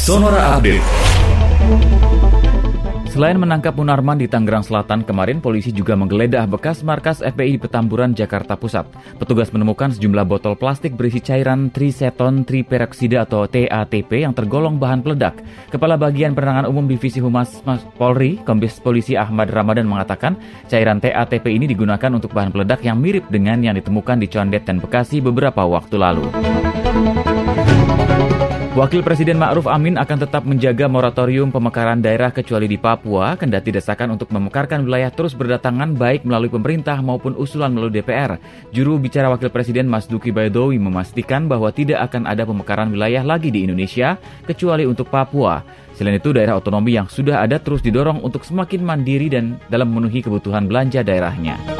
Sonora Update. Selain menangkap Munarman di Tangerang Selatan, kemarin polisi juga menggeledah bekas markas FPI Petamburan, Jakarta Pusat. Petugas menemukan sejumlah botol plastik berisi cairan triseton triperoksida atau TATP yang tergolong bahan peledak. Kepala Bagian Penerangan Umum Divisi Humas Polri, Kombes Polisi Ahmad Ramadan mengatakan, cairan TATP ini digunakan untuk bahan peledak yang mirip dengan yang ditemukan di Condet dan Bekasi beberapa waktu lalu. Wakil Presiden Ma'ruf Amin akan tetap menjaga moratorium pemekaran daerah kecuali di Papua, kendati desakan untuk memekarkan wilayah terus berdatangan baik melalui pemerintah maupun usulan melalui DPR. Juru bicara Wakil Presiden Mas Duki Baidowi memastikan bahwa tidak akan ada pemekaran wilayah lagi di Indonesia kecuali untuk Papua. Selain itu, daerah otonomi yang sudah ada terus didorong untuk semakin mandiri dan dalam memenuhi kebutuhan belanja daerahnya.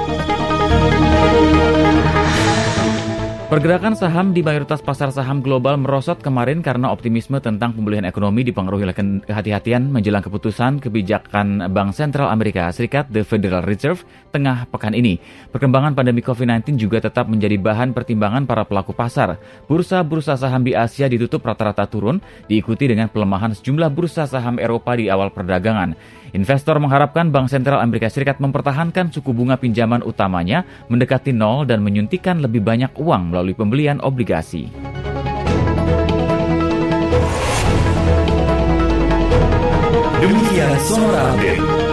Pergerakan saham di mayoritas pasar saham global merosot kemarin karena optimisme tentang pemulihan ekonomi dipengaruhi oleh kehati-hatian menjelang keputusan kebijakan Bank Sentral Amerika Serikat The Federal Reserve tengah pekan ini. Perkembangan pandemi COVID-19 juga tetap menjadi bahan pertimbangan para pelaku pasar. Bursa-bursa saham di Asia ditutup rata-rata turun, diikuti dengan pelemahan sejumlah bursa saham Eropa di awal perdagangan. Investor mengharapkan Bank Sentral Amerika Serikat mempertahankan suku bunga pinjaman utamanya mendekati nol dan menyuntikkan lebih banyak uang melalui pembelian obligasi. Demikian Sonora Update.